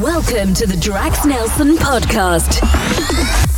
Welcome to the Drax Nelson podcast.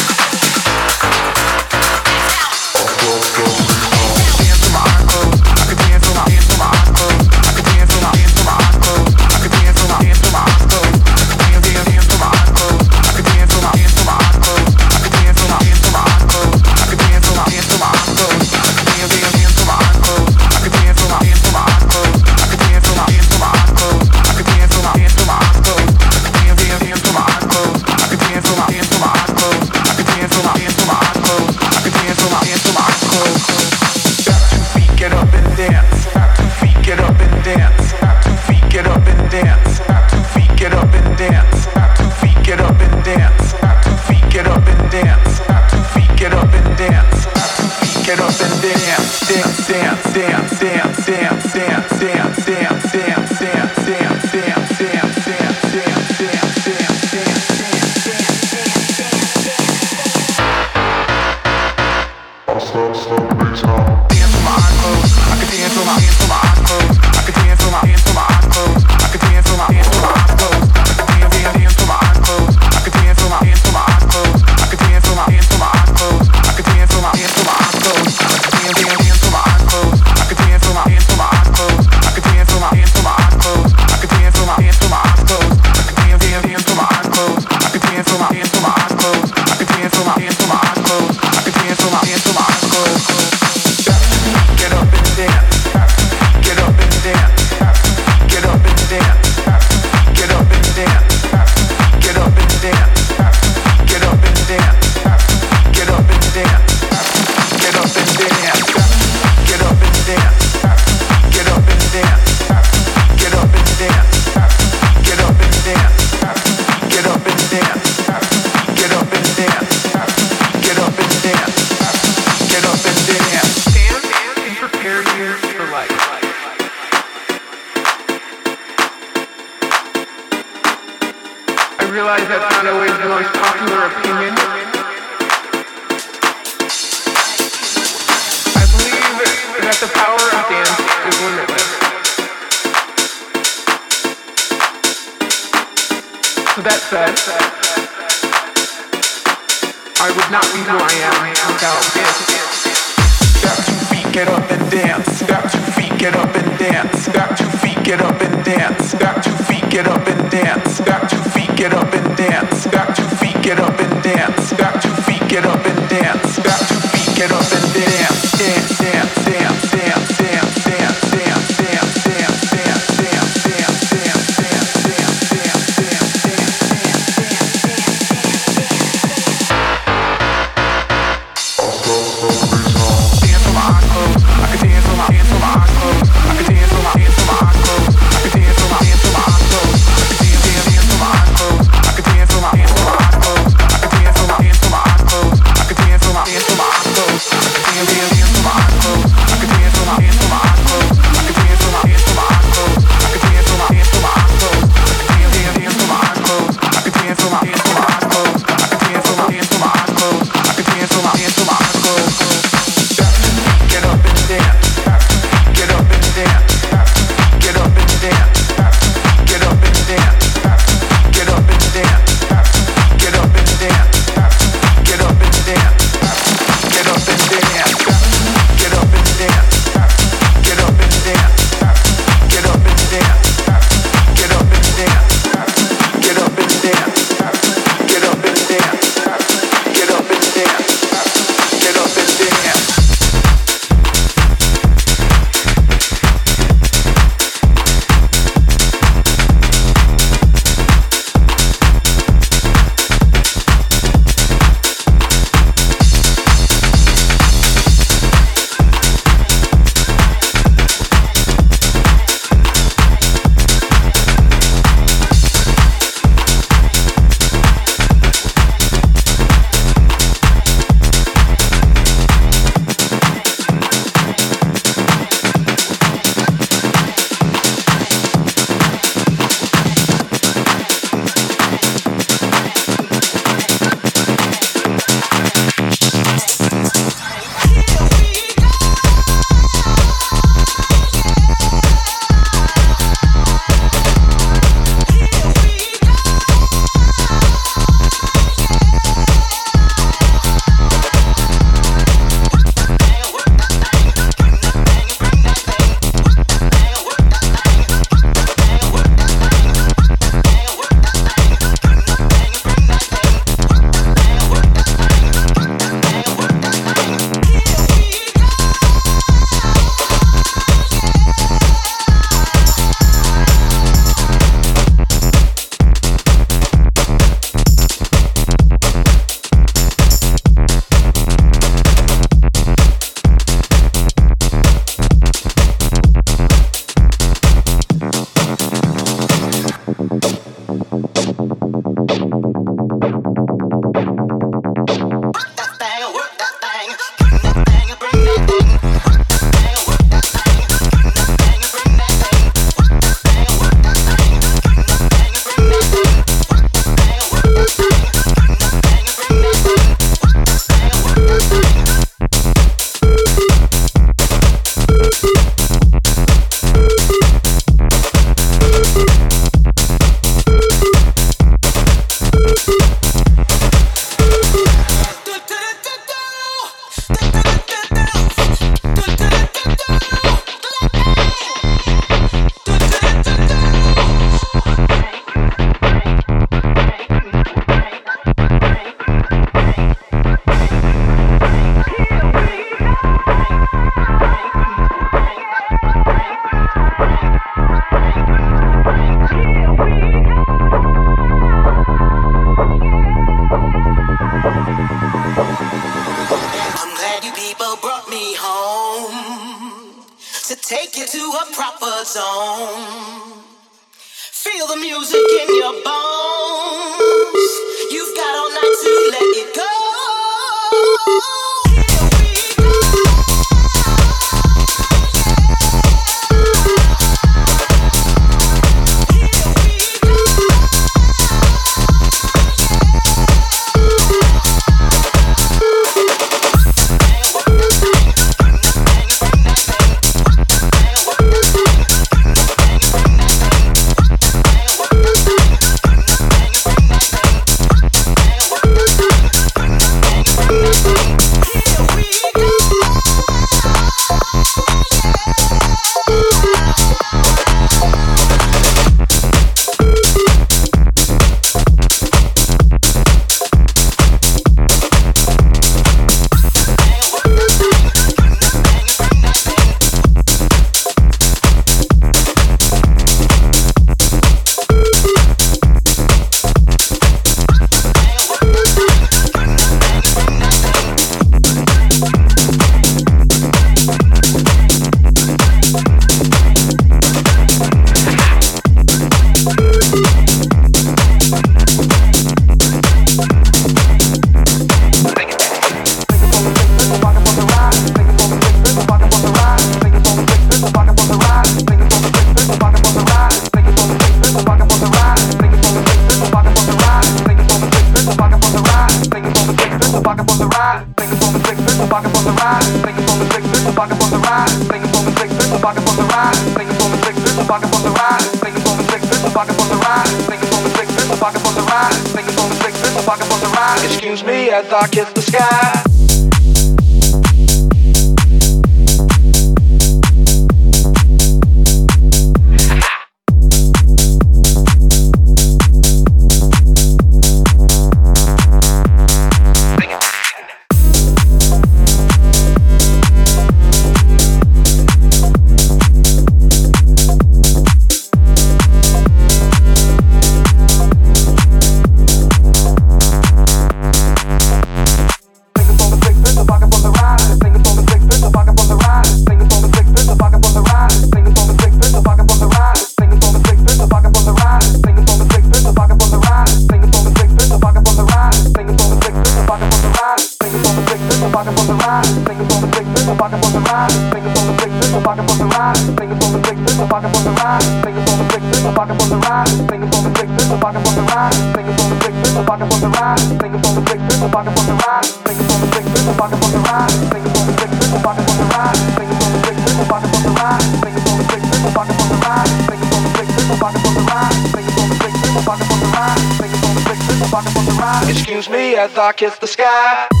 I kiss the sky.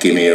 Give me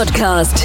podcast.